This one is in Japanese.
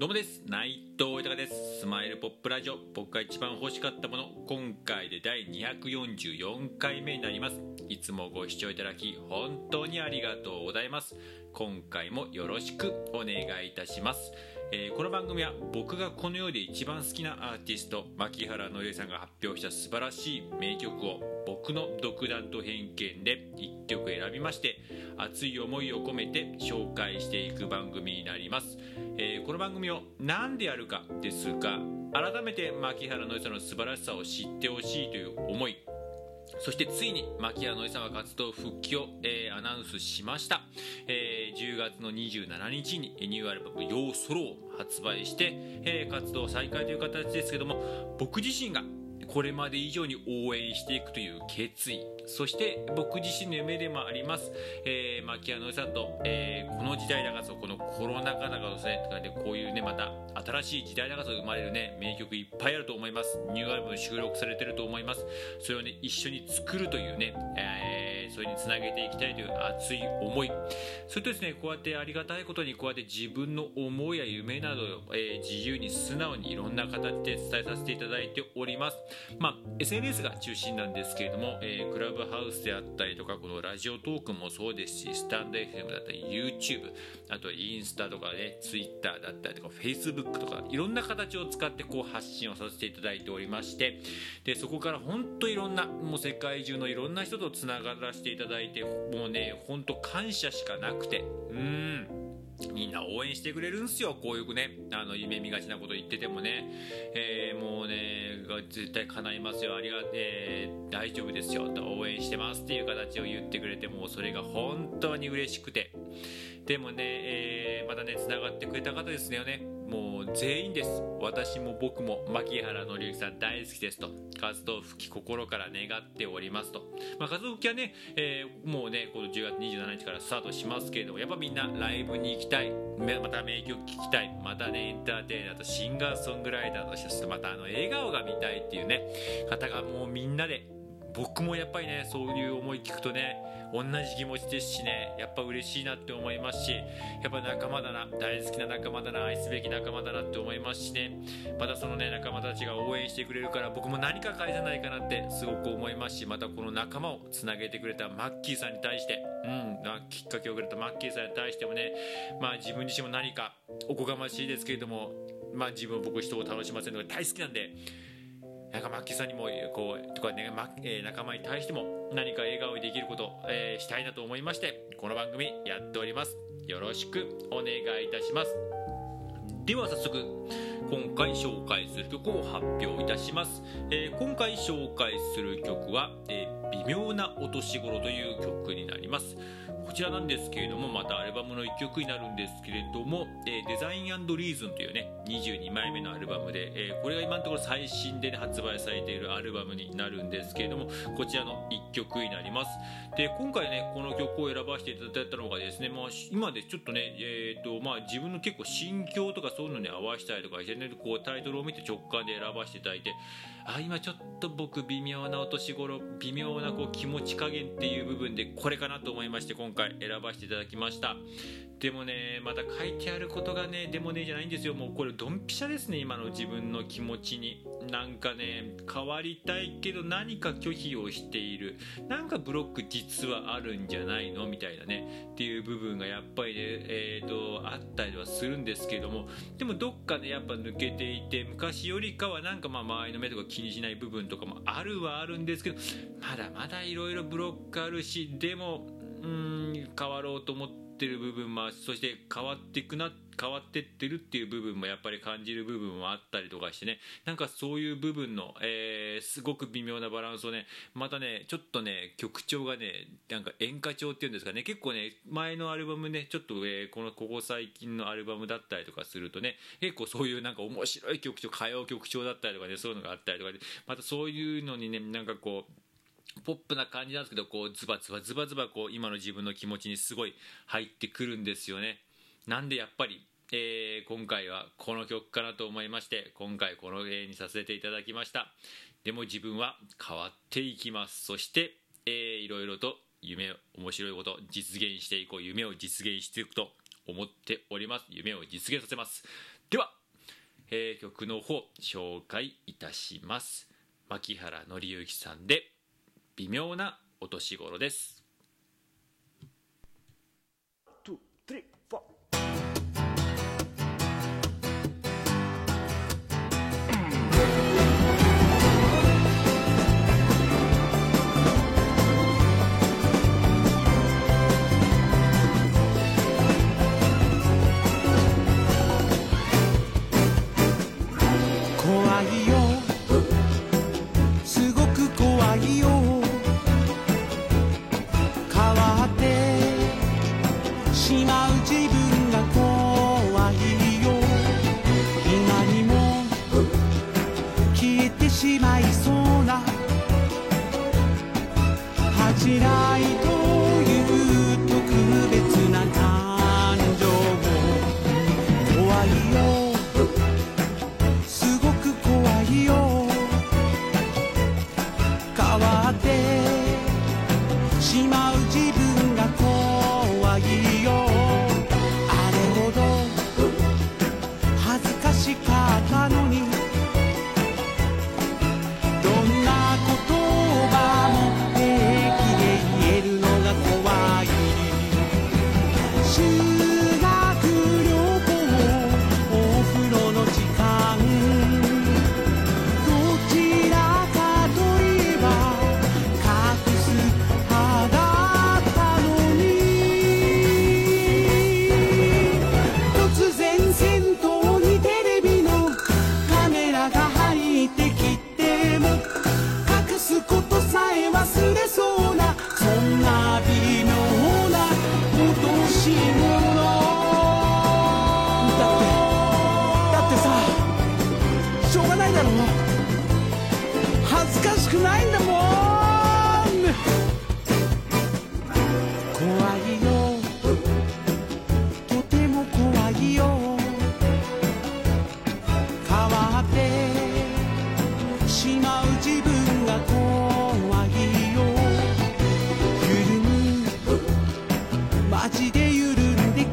どうもです。内藤豊です。スマイルポップラジオ。僕が一番欲しかったもの。今回で第244回目になります。いつもご視聴いただき本当にありがとうございます。今回もよろしくお願いいたします。えー、この番組は僕がこの世で一番好きなアーティスト牧原のりさんが発表した素晴らしい名曲を僕の独断と偏見で1曲選びまして熱い思いを込めて紹介していく番組になります、えー、この番組を何でやるかですが改めて牧原のりさんの素晴らしさを知ってほしいという思いそしてついに牧野のりさんは活動復帰を、えー、アナウンスしました、えー、10月の27日にニューアルバム「ヨーソロ」を発売して、えー、活動再開という形ですけども僕自身がこれまで以上に応援していくという決意そして僕自身の夢でもあります、えー、牧野さんと、えー、この時代だからこのコロナ禍だからですねとかでこういうねまた新しい時代だから生まれるね名曲いっぱいあると思います。ニューアルバム収録されてると思います。それをね一緒に作るというね、えー、それにつなげていきたいという熱い思い。それとですねこうやってありがたいことにこうやって自分の思いや夢などを、えー、自由に素直にいろんな形で伝えさせていただいております。まあ SNS が中心なんですけれども、えー、クラブハウスであったりとかこのラジオトークもそうですしスタンド FM だったり YouTube あとインスタとかね Twitter だったりとか Facebook とかいろんな形を使ってこう発信をさせていただいておりましてでそこから本当いろんなもう世界中のいろんな人とつながらせていただいてもうね本当感謝しかなくて。うん。みんな応援してくれるんすよこういうね。あの夢見がちなこと言っててもね、えー、もうね絶対叶いますよ。ありがて、えー、大丈夫ですよ。と応援してますっていう形を言ってくれてもうそれが本当に嬉しくて。でもね、えー、またね繋がってくれた方ですよね。もう全員です。私も僕も牧原紀之さん大好きですと。活動復帰心から願っておりますと、まあ、活動復帰はね、えー、もうねこの10月27日からスタートしますけれどもやっぱみんなライブに行きたい。また名曲聴きたい。またねエンターテイナーとシンガーソングライターとしてまたあの笑顔が見たいっていうね方がもうみんなで僕もやっぱりねそういう思い聞くとね同じ気持ちですしねやっぱ嬉しいなって思いますしやっぱ仲間だな大好きな仲間だな愛すべき仲間だなって思いますしねまたそのね仲間たちが応援してくれるから僕も何か返さないかなってすごく思いますしまたこの仲間をつなげてくれたマッキーさんに対してうんきっかけをくれたマッキーさんに対してもねまあ自分自身も何かおこがましいですけれどもまあ自分は僕人を楽しませるのが大好きなんで仲間さんにもこうとかね、まえー、仲間に対しても何か笑顔にできること、えー、したいなと思いましてこの番組やっております。よろしくお願いいたします。では早速今回紹介する曲を発表いたします、えー、今回紹介する曲は、え微妙なお年頃という曲になります。こちらなんですけれどもまたアルバムの1曲になるんですけれども、えー、デザインリーズンというね22枚目のアルバムで、えー、これが今のところ最新で、ね、発売されているアルバムになるんですけれどもこちらの1曲になります。で今回ねこの曲を選ばせていただいたのがですね、まあ、今でちょっとね、えーとまあ、自分の結構心境とかそういうのに合わせたりとかしてねこうタイトルを見て直感で選ばせていただいてあ今ちょっと僕微妙なお年頃微妙なこう気持ち加減っていう部分でこれかなと思いまして今回。選ばせていただきました。でもねまた書いてあることがねでもねじゃないんですよ。もうこれドンピシャですね今の自分の気持ちに。なんかね変わりたいけど何か拒否をしている。なんかブロック実はあるんじゃないの？みたいなね。っていう部分がやっぱりねえーと、あったりはするんですけども。でもどっかねやっぱ抜けていて昔よりかはなんかまあ周りの目とか気にしない部分とかもあるはあるんですけど。まだまだいろいろブロックあるしでもうん変わろうと思ってる部分もそして変わっていくな変わってってるっていう部分もやっぱり感じる部分もあったりとかしてね。なんかそういう部分の、えー、すごく微妙なバランスをねまたねちょっとね曲調がねなんか演歌調っていうんですかね。結構ね前のアルバムねちょっと、えー、このここ最近のアルバムだったりとかするとね結構そういうなんか面白い曲調歌謡曲調だったりとかねそういうのがあったりとかでまたそういうのにねなんかこうポップな感じなんですけど、こう、ズバズバズバズバ、こう、今の自分の気持ちにすごい入ってくるんですよね。なんでやっぱり、えー、今回はこの曲かなと思いまして、今回この絵にさせていただきました。でも自分は変わっていきます。そして、えー、いろいろと夢、面白いこと、実現していこう。夢を実現していくと思っております。夢を実現させます。では、えー、曲の方、紹介いたします。牧原紀之さんで、微妙なお年頃です。Two,